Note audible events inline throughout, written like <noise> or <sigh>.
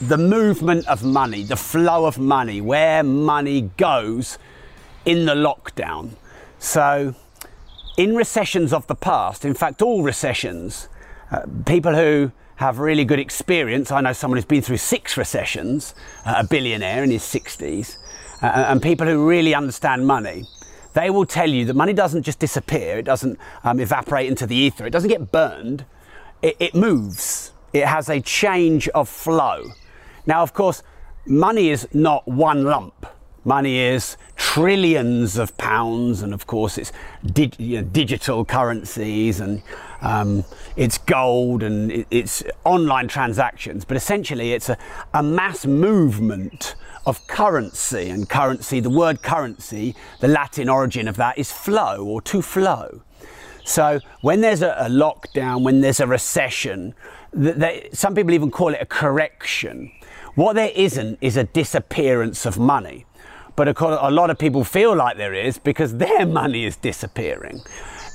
the movement of money, the flow of money, where money goes in the lockdown. So, in recessions of the past, in fact, all recessions, uh, people who have really good experience, I know someone who's been through six recessions, uh, a billionaire in his 60s, uh, and people who really understand money, they will tell you that money doesn't just disappear, it doesn't um, evaporate into the ether, it doesn't get burned, it, it moves. It has a change of flow. Now, of course, money is not one lump. Money is trillions of pounds, and of course, it's you know, digital currencies and um, it's gold and it, it's online transactions. But essentially, it's a, a mass movement of currency. And currency, the word currency, the Latin origin of that is flow or to flow. So when there's a, a lockdown, when there's a recession, th- they, some people even call it a correction. What there isn't is a disappearance of money. But a lot of people feel like there is because their <laughs> money is disappearing.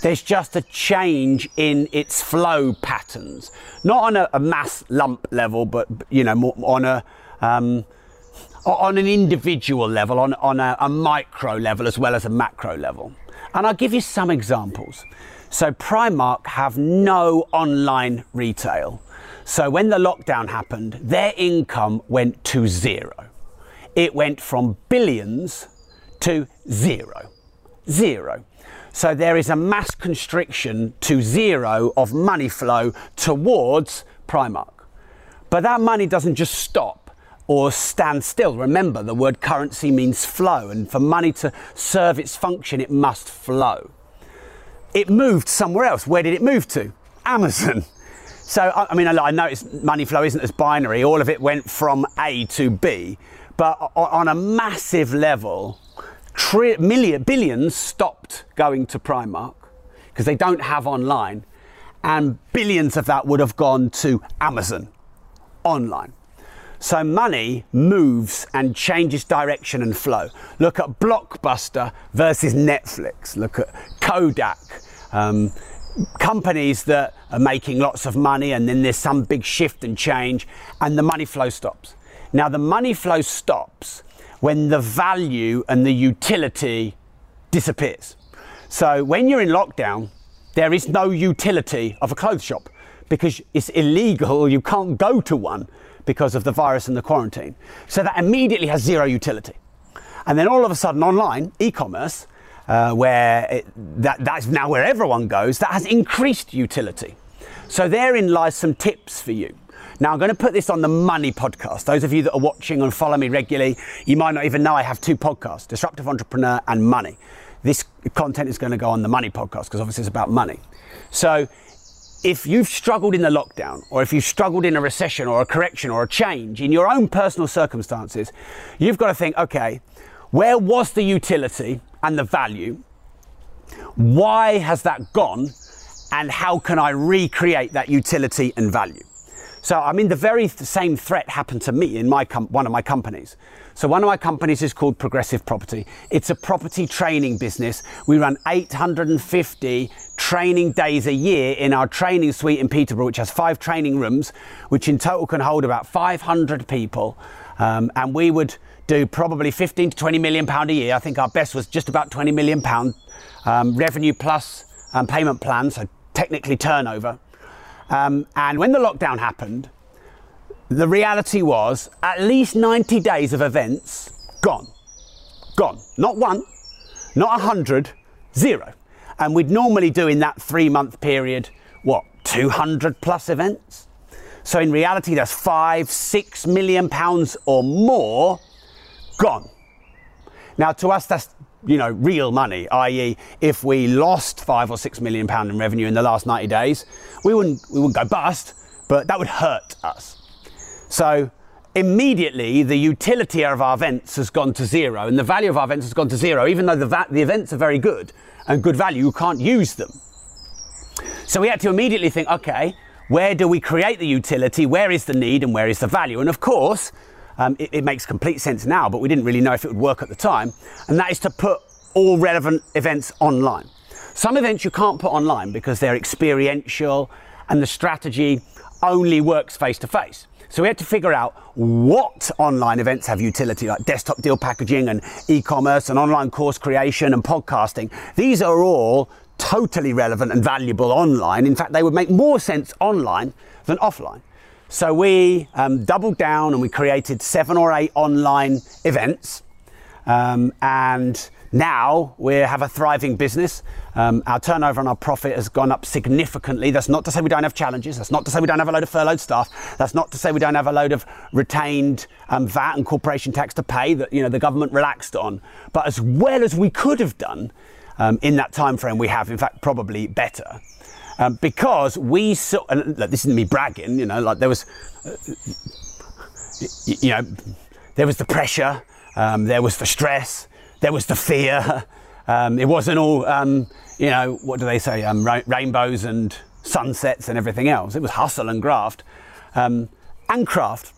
There's just a change in its flow patterns, not on a, a mass lump level, but you know, more on a um, on an individual level, on, on a, a micro level as well as a macro level. And I'll give you some examples. So Primark have no online retail. So when the lockdown happened, their income went to zero. It went from billions to zero. Zero. So there is a mass constriction to zero of money flow towards Primark. But that money doesn't just stop or stand still. Remember, the word currency means flow, and for money to serve its function, it must flow. It moved somewhere else. Where did it move to? Amazon. <laughs> So, I mean, I noticed money flow isn't as binary. All of it went from A to B. But on a massive level, tri- million, billions stopped going to Primark because they don't have online. And billions of that would have gone to Amazon online. So money moves and changes direction and flow. Look at Blockbuster versus Netflix. Look at Kodak. Um, companies that are making lots of money and then there's some big shift and change and the money flow stops. Now the money flow stops when the value and the utility disappears. So when you're in lockdown, there is no utility of a clothes shop because it's illegal, you can't go to one because of the virus and the quarantine. So that immediately has zero utility. And then all of a sudden, online, e commerce, uh, where it, that, that's now where everyone goes, that has increased utility. So therein lies some tips for you. Now, I'm going to put this on the Money podcast. Those of you that are watching and follow me regularly, you might not even know I have two podcasts Disruptive Entrepreneur and Money. This content is going to go on the Money podcast because obviously it's about money. So, if you've struggled in the lockdown, or if you've struggled in a recession, or a correction, or a change in your own personal circumstances, you've got to think okay, where was the utility and the value? Why has that gone? And how can I recreate that utility and value? So, I mean, the very th- same threat happened to me in my com- one of my companies. So, one of my companies is called Progressive Property. It's a property training business. We run 850 training days a year in our training suite in Peterborough, which has five training rooms, which in total can hold about 500 people. Um, and we would do probably 15 to 20 million pound a year. I think our best was just about 20 million pound um, revenue plus um, payment plans, so technically turnover. Um, and when the lockdown happened, the reality was at least 90 days of events gone. Gone. Not one, not a hundred, zero. And we'd normally do in that three month period, what, 200 plus events? So in reality, that's five, six million pounds or more gone. Now, to us, that's you know real money. I.e., if we lost five or six million pound in revenue in the last 90 days, we wouldn't we wouldn't go bust, but that would hurt us. So immediately the utility of our events has gone to zero and the value of our events has gone to zero, even though the, va- the events are very good and good value, you can't use them. So we had to immediately think, okay, where do we create the utility? Where is the need and where is the value? And of course, um, it, it makes complete sense now, but we didn't really know if it would work at the time. And that is to put all relevant events online. Some events you can't put online because they're experiential and the strategy only works face to face. So we had to figure out what online events have utility, like desktop deal packaging and e commerce and online course creation and podcasting. These are all totally relevant and valuable online. In fact, they would make more sense online than offline. So we um, doubled down and we created seven or eight online events. Um, and now we have a thriving business. Um, our turnover and our profit has gone up significantly. That's not to say we don't have challenges. That's not to say we don't have a load of furloughed staff. That's not to say we don't have a load of retained um, VAT and corporation tax to pay that you know the government relaxed on. But as well as we could have done um, in that time frame, we have in fact probably better. Um, because we saw, and look, this isn't me bragging, you know, like there was, uh, you know, there was the pressure, um, there was the stress, there was the fear. <laughs> Um, it wasn't all, um, you know, what do they say, um, ra- rainbows and sunsets and everything else. It was hustle and graft and craft.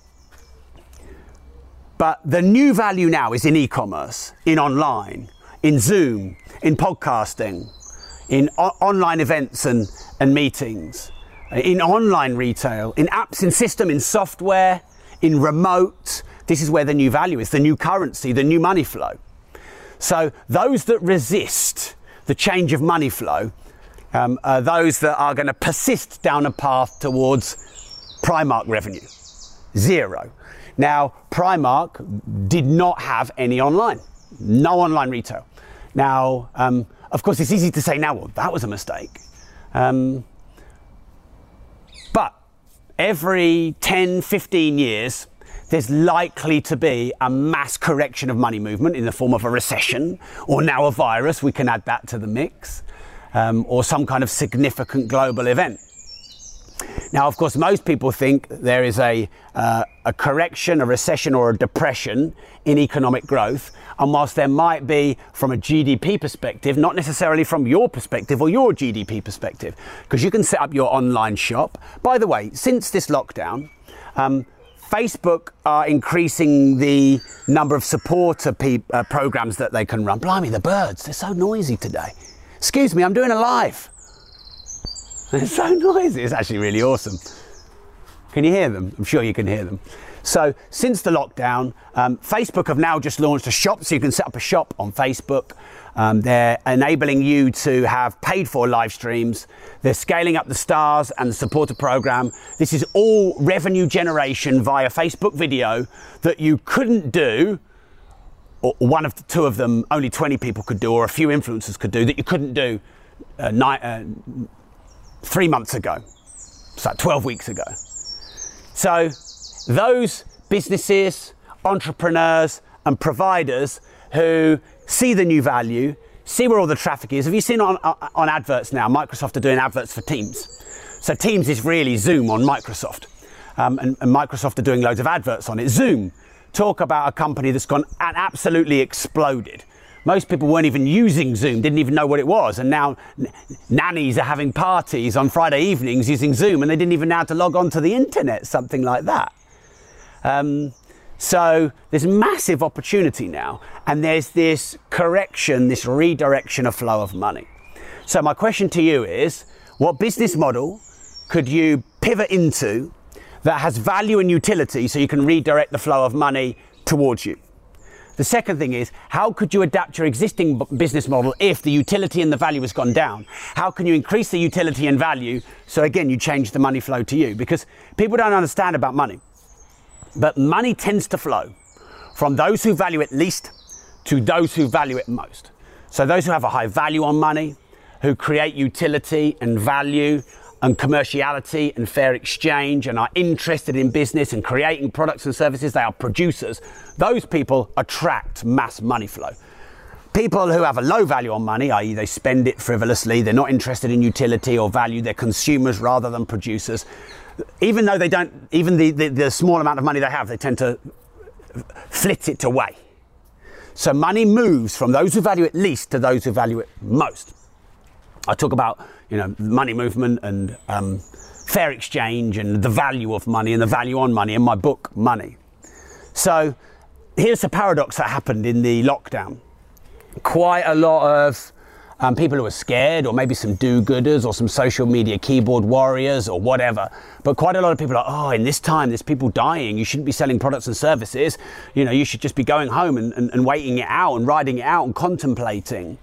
But the new value now is in e commerce, in online, in Zoom, in podcasting, in o- online events and, and meetings, in online retail, in apps, in system, in software, in remote. This is where the new value is, the new currency, the new money flow. So those that resist the change of money flow um, are those that are going to persist down a path towards Primark revenue, zero. Now, Primark did not have any online, no online retail. Now, um, of course, it's easy to say now, well, that was a mistake. Um, but every 10, 15 years, there's likely to be a mass correction of money movement in the form of a recession or now a virus, we can add that to the mix, um, or some kind of significant global event. Now, of course, most people think there is a, uh, a correction, a recession, or a depression in economic growth. And whilst there might be, from a GDP perspective, not necessarily from your perspective or your GDP perspective, because you can set up your online shop. By the way, since this lockdown, um, Facebook are increasing the number of supporter pe- uh, programs that they can run. Blimey, the birds, they're so noisy today. Excuse me, I'm doing a live. They're so <laughs> noisy. It's actually really awesome. Can you hear them? I'm sure you can hear them. So, since the lockdown, um, Facebook have now just launched a shop, so you can set up a shop on Facebook. Um, they're enabling you to have paid for live streams. They're scaling up the stars and the supporter program. This is all revenue generation via Facebook video that you couldn't do, or one of the two of them, only 20 people could do, or a few influencers could do, that you couldn't do uh, ni- uh, three months ago. So 12 weeks ago. So those businesses, entrepreneurs, and providers who see the new value, see where all the traffic is. Have you seen on, on adverts now? Microsoft are doing adverts for Teams. So Teams is really Zoom on Microsoft. Um, and, and Microsoft are doing loads of adverts on it. Zoom, talk about a company that's gone and absolutely exploded. Most people weren't even using Zoom, didn't even know what it was. And now nannies are having parties on Friday evenings using Zoom and they didn't even know how to log on to the internet, something like that. Um, so there's massive opportunity now, and there's this correction, this redirection of flow of money. So my question to you is, what business model could you pivot into that has value and utility so you can redirect the flow of money towards you? The second thing is, how could you adapt your existing business model if the utility and the value has gone down? How can you increase the utility and value so again you change the money flow to you? Because people don't understand about money. But money tends to flow from those who value it least to those who value it most. So those who have a high value on money, who create utility and value and commerciality and fair exchange and are interested in business and creating products and services, they are producers. Those people attract mass money flow. People who have a low value on money, i.e., they spend it frivolously, they're not interested in utility or value, they're consumers rather than producers. Even though they don't, even the, the, the small amount of money they have, they tend to flit it away. So money moves from those who value it least to those who value it most. I talk about you know money movement and um, fair exchange and the value of money and the value on money in my book Money. So here's the paradox that happened in the lockdown. Quite a lot of um, people who are scared, or maybe some do-gooders, or some social media keyboard warriors, or whatever. But quite a lot of people are, oh, in this time, there's people dying. You shouldn't be selling products and services. You know, you should just be going home and, and, and waiting it out and riding it out and contemplating.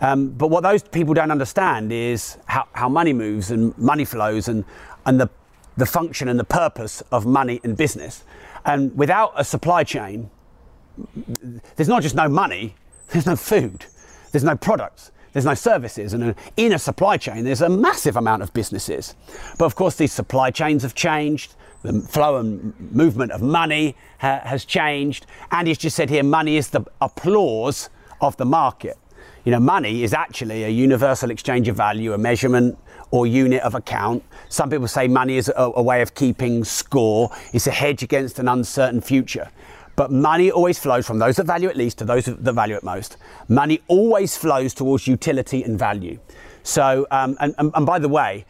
Um, but what those people don't understand is how, how money moves and money flows and, and the, the function and the purpose of money and business. And without a supply chain, there's not just no money, there's no food, there's no products, there's no services. And in a supply chain, there's a massive amount of businesses. But of course, these supply chains have changed. The flow and movement of money ha- has changed. And he's just said here money is the applause of the market. You know, money is actually a universal exchange of value, a measurement or unit of account. Some people say money is a, a way of keeping score. It's a hedge against an uncertain future. But money always flows from those that value it least to those that value it most. Money always flows towards utility and value. So, um, and, and, and, by the way,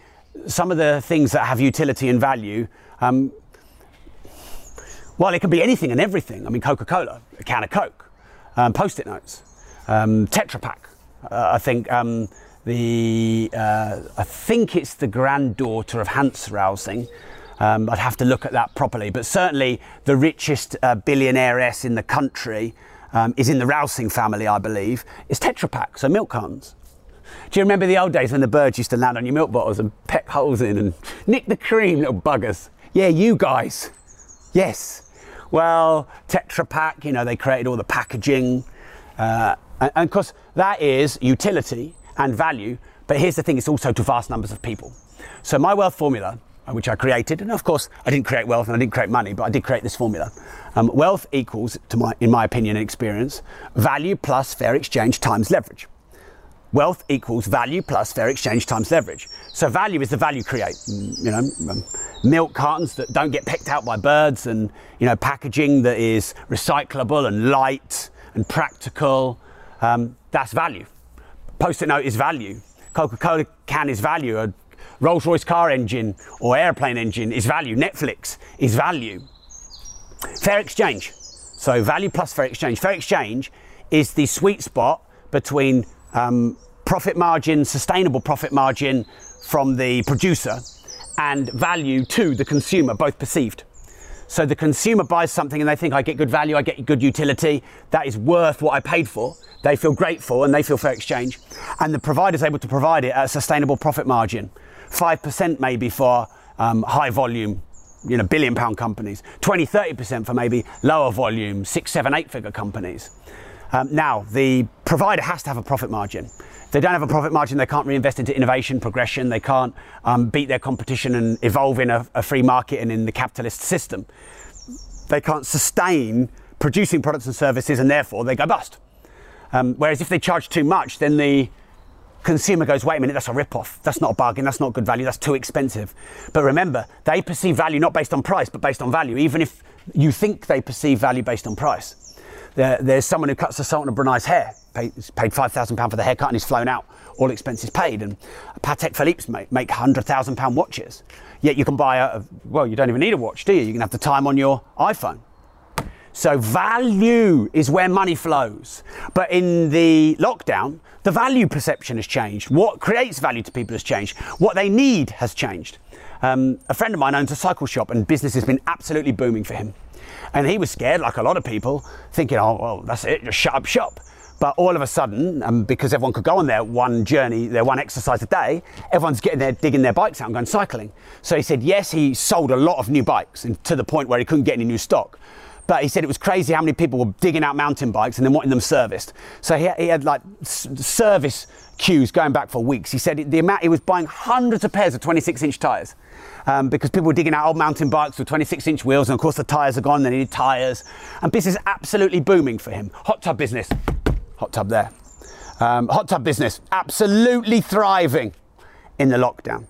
some of the things that have utility and value, um, well, it can be anything and everything. I mean, Coca Cola, a can of Coke, um, post it notes, um, Tetra Pak. Uh, I think um, the uh, I think it's the granddaughter of Hans Rausing. Um, I'd have to look at that properly, but certainly the richest uh, billionairess in the country um, is in the Rausing family, I believe. Is Tetra Pak, so milk cartons. Do you remember the old days when the birds used to land on your milk bottles and peck holes in and nick the cream, little buggers? Yeah, you guys. Yes. Well, Tetra Pak, you know, they created all the packaging. Uh, and, and of course, that is utility and value. But here's the thing it's also to vast numbers of people. So, my wealth formula, which I created, and of course, I didn't create wealth and I didn't create money, but I did create this formula. Um, wealth equals, to my, in my opinion and experience, value plus fair exchange times leverage. Wealth equals value plus fair exchange times leverage. So value is the value create. Mm, you know, um, milk cartons that don't get picked out by birds, and you know, packaging that is recyclable and light and practical um, that's value. Post-it note is value. Coca-Cola can is value. A Rolls-Royce car engine or airplane engine is value. Netflix is value. Fair exchange. So value plus fair exchange. Fair exchange is the sweet spot between um, profit margin, sustainable profit margin from the producer, and value to the consumer, both perceived. So the consumer buys something and they think, I get good value, I get good utility, that is worth what I paid for. They feel grateful and they feel fair exchange. And the provider is able to provide it at a sustainable profit margin. 5% maybe for um, high volume, you know, billion pound companies. 20, 30% for maybe lower volume, six, seven, eight figure companies. Um, now, the provider has to have a profit margin. If they don't have a profit margin, they can't reinvest into innovation, progression, they can't um, beat their competition and evolve in a, a free market and in the capitalist system. They can't sustain producing products and services and therefore they go bust. Um, whereas if they charge too much, then the consumer goes, wait a minute, that's a rip-off. That's not a bargain. That's not good value. That's too expensive. But remember, they perceive value not based on price, but based on value, even if you think they perceive value based on price. There, there's someone who cuts the Sultan of Brunei's hair, paid, paid £5,000 for the haircut and he's flown out, all expenses paid. And Patek Philippe's make, make £100,000 watches. Yet you can buy a, well, you don't even need a watch, do you? You can have the time on your iPhone. So value is where money flows. But in the lockdown, the value perception has changed. What creates value to people has changed. What they need has changed. Um, a friend of mine owns a cycle shop and business has been absolutely booming for him. And he was scared, like a lot of people, thinking, oh, well, that's it, just shut up shop. But all of a sudden, um, because everyone could go on their one journey, their one exercise a day, everyone's getting there, digging their bikes out and going cycling. So he said, yes, he sold a lot of new bikes and to the point where he couldn't get any new stock. But he said it was crazy how many people were digging out mountain bikes and then wanting them serviced. So he, he had like service queues going back for weeks. He said the amount he was buying hundreds of pairs of 26 inch tyres. Um, because people were digging out old mountain bikes with 26 inch wheels, and of course the tyres are gone, they needed tyres. And business absolutely booming for him. Hot tub business, hot tub there. Um, hot tub business, absolutely thriving in the lockdown.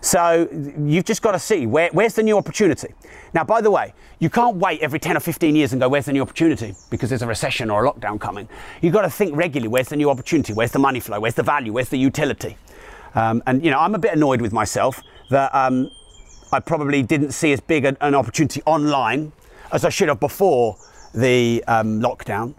So you've just got to see where, where's the new opportunity. Now, by the way, you can't wait every 10 or 15 years and go, where's the new opportunity? Because there's a recession or a lockdown coming. You've got to think regularly, where's the new opportunity? Where's the money flow? Where's the value? Where's the utility? Um, and, you know, I'm a bit annoyed with myself that um, I probably didn't see as big an, an, opportunity online as I should have before the um, lockdown.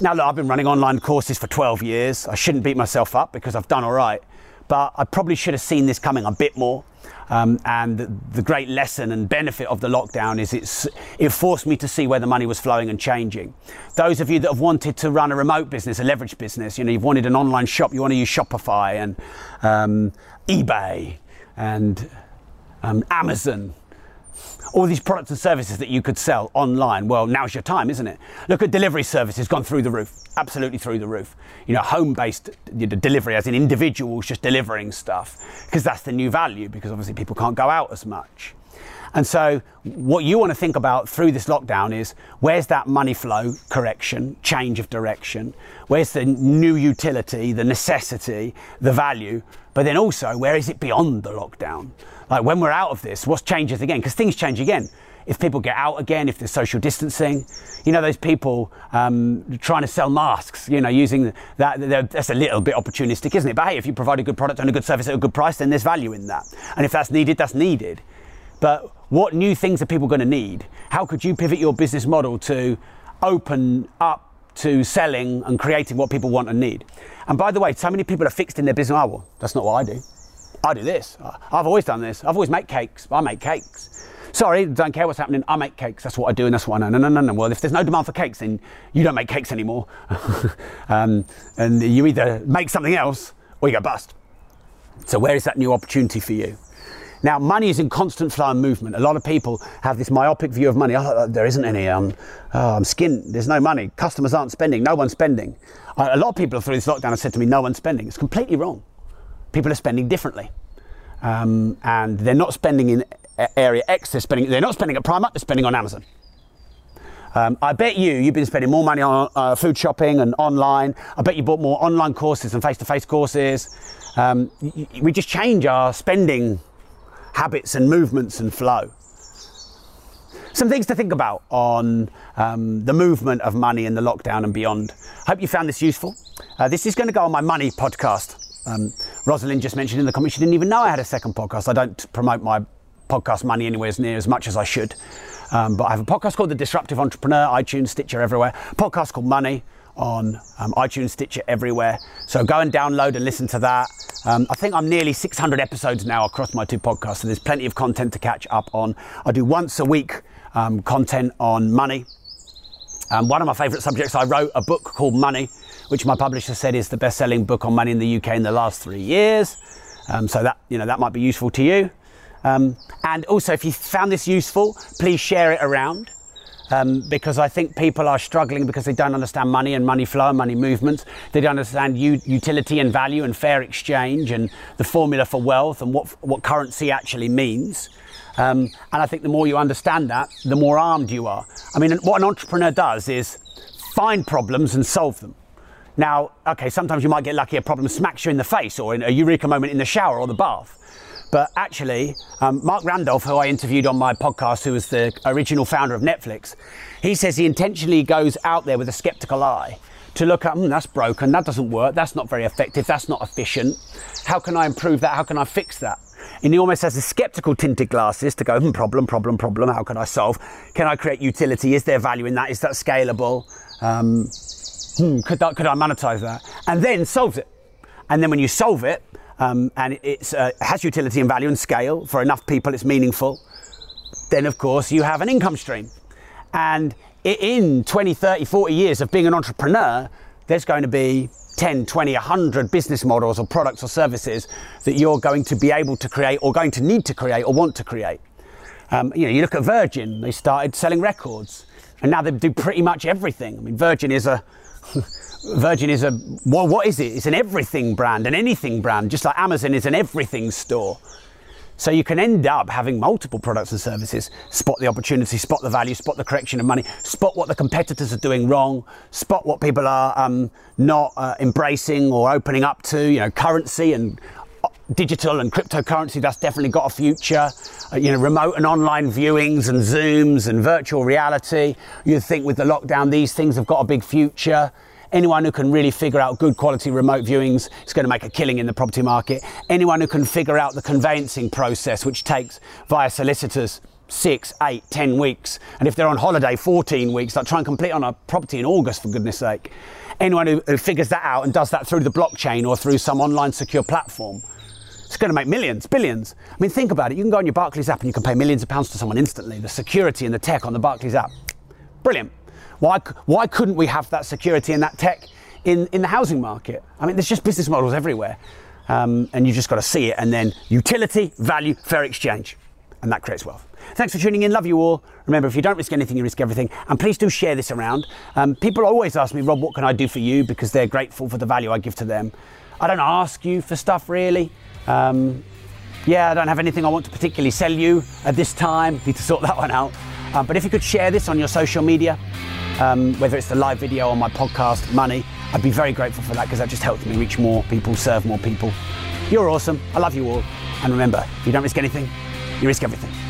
Now, look, I've been running online courses for 12 years. I shouldn't beat myself up because I've done all right but I probably should have seen this coming a bit more. Um, and the, great lesson and benefit of the lockdown is it's, it forced me to see where the money was flowing and changing. Those of you that have wanted to run a remote business, a leverage business, you know, you've wanted an online shop, you want to use Shopify and um, eBay and um, Amazon all these products and services that you could sell online. Well, now's your time, isn't it? Look at delivery services gone through the roof, absolutely through the roof. You know, home-based delivery, as in individuals just delivering stuff, because that's the new value. Because obviously people can't go out as much. And so, what you want to think about through this lockdown is where's that money flow correction, change of direction? Where's the new utility, the necessity, the value? But then also, where is it beyond the lockdown? Like when we're out of this, what changes again? Because things change again. If people get out again, if there's social distancing, you know, those people um, trying to sell masks, you know, using that, that's a little bit opportunistic, isn't it? But hey, if you provide a good product and a good service at a good price, then there's value in that. And if that's needed, that's needed. But what new things are people going to need? How could you pivot your business model to open up to selling and creating what people want and need? And by the way, so many people are fixed in their business. Oh, well, that's not what I do. I do this. I've always done this. I've always made cakes. I make cakes. Sorry, don't care what's happening. I make cakes. That's what I do, and that's what I know. No, no, no, no. Well, if there's no demand for cakes, then you don't make cakes anymore. <laughs> um, and you either make something else or you go bust. So, where is that new opportunity for you? Now, money is in constant flow and movement. A lot of people have this myopic view of money. Oh, there isn't any. Oh, I'm skinned. There's no money. Customers aren't spending. No one's spending. A lot of people through this lockdown have said to me, no one's spending. It's completely wrong people are spending differently. Um, and they're not spending in area X, they're spending, they're not spending at Primark, they're spending on Amazon. Um, I bet you, you've been spending more money on uh, food shopping and online. I bet you bought more online courses and face to face courses. Um, we just change our spending habits and movements and flow. Some things to think about on um, the movement of money in the lockdown and beyond. Hope you found this useful. Uh, this is going to go on my money podcast. Um, Rosalind just mentioned in the comments she didn't even know I had a second podcast. I don't promote my podcast money anywhere as near as much as I should. Um, but I have a podcast called The Disruptive Entrepreneur, iTunes, Stitcher, everywhere. Podcast called Money on um, iTunes, Stitcher, everywhere. So go and download and listen to that. Um, I think I'm nearly 600 episodes now across my two podcasts, so there's plenty of content to catch up on. I do once a week um, content on money. Um, one of my favourite subjects, I wrote a book called Money which my publisher said is the best-selling book on money in the UK in the last three years. Um, so that you know that might be useful to you. Um, and also, if you found this useful, please share it around. Um, because I think people are struggling because they don't understand money and money flow and money movements. They don't understand u- utility and value and fair exchange and the formula for wealth and what, what currency actually means. Um, and I think the more you understand that, the more armed you are. I mean, what an entrepreneur does is find problems and solve them. Now, okay, sometimes you might get lucky, a problem smacks you in the face or in a eureka moment in the shower or the bath. But actually, um, Marc Randolph, who I interviewed on my podcast, who was the original founder of Netflix, he says he intentionally goes out there with a skeptical eye to look at, hmm, that's broken, that doesn't work, that's not very effective, that's not efficient. How can I improve that? How can I fix that? And he almost has the skeptical tinted glasses to go, hmm, problem, problem, problem, how can I solve? Can I create utility? Is there value in that? Is that scalable? Um, hmm, could, that, could I monetize that? And then solves it. And then when you solve it, um, and it uh, has utility and value and scale for enough people, it's meaningful, then of course you have an income stream. And in 20, 30, 40 years of being an entrepreneur, there's going to be 10, 20, 100 business models or products or services that you're going to be able to create or going to need to create or want to create. Um, you know, you look at Virgin, they started selling records and now they do pretty much everything. I mean, Virgin is a <laughs> Virgin is a well, what is it? It's an everything brand, an anything brand, just like Amazon is an everything store. So you can end up having multiple products and services, spot the opportunity, spot the value, spot the correction of money, spot what the competitors are doing wrong, spot what people are um, not uh, embracing or opening up to. You know, currency and digital and cryptocurrency that's definitely got a future uh, you know remote and online viewings and zooms and virtual reality You'd think with the lockdown these things have got a big future Anyone who can really figure out good quality remote viewings is going to make a killing in the property market. Anyone who can figure out the conveyancing process, which takes via solicitors six, eight, ten weeks, and if they're on holiday, 14 weeks, like try and complete on a property in August, for goodness sake. Anyone who, who figures that out and does that through the blockchain or through some online secure platform, it's going to make millions, billions. I mean, think about it. You can go on your Barclays app and you can pay millions of pounds to someone instantly. The security and the tech on the Barclays app, brilliant. Why, why couldn't we have that security and that tech in, in the housing market? I mean, there's just business models everywhere. Um, and you just got to see it. And then utility, value, fair exchange. And that creates wealth. Thanks for tuning in. Love you all. Remember, if you don't risk anything, you risk everything. And please do share this around. Um, people always ask me, Rob, what can I do for you? Because they're grateful for the value I give to them. I don't ask you for stuff really. Um, yeah, I don't have anything I want to particularly sell you at this time. Need to sort that one out. Um, but if you could share this on your social media, um, whether it's the live video or my podcast, money, I'd be very grateful for that because that just helps me reach more people, serve more people. You're awesome. I love you all. And remember, if you don't risk anything, you risk everything.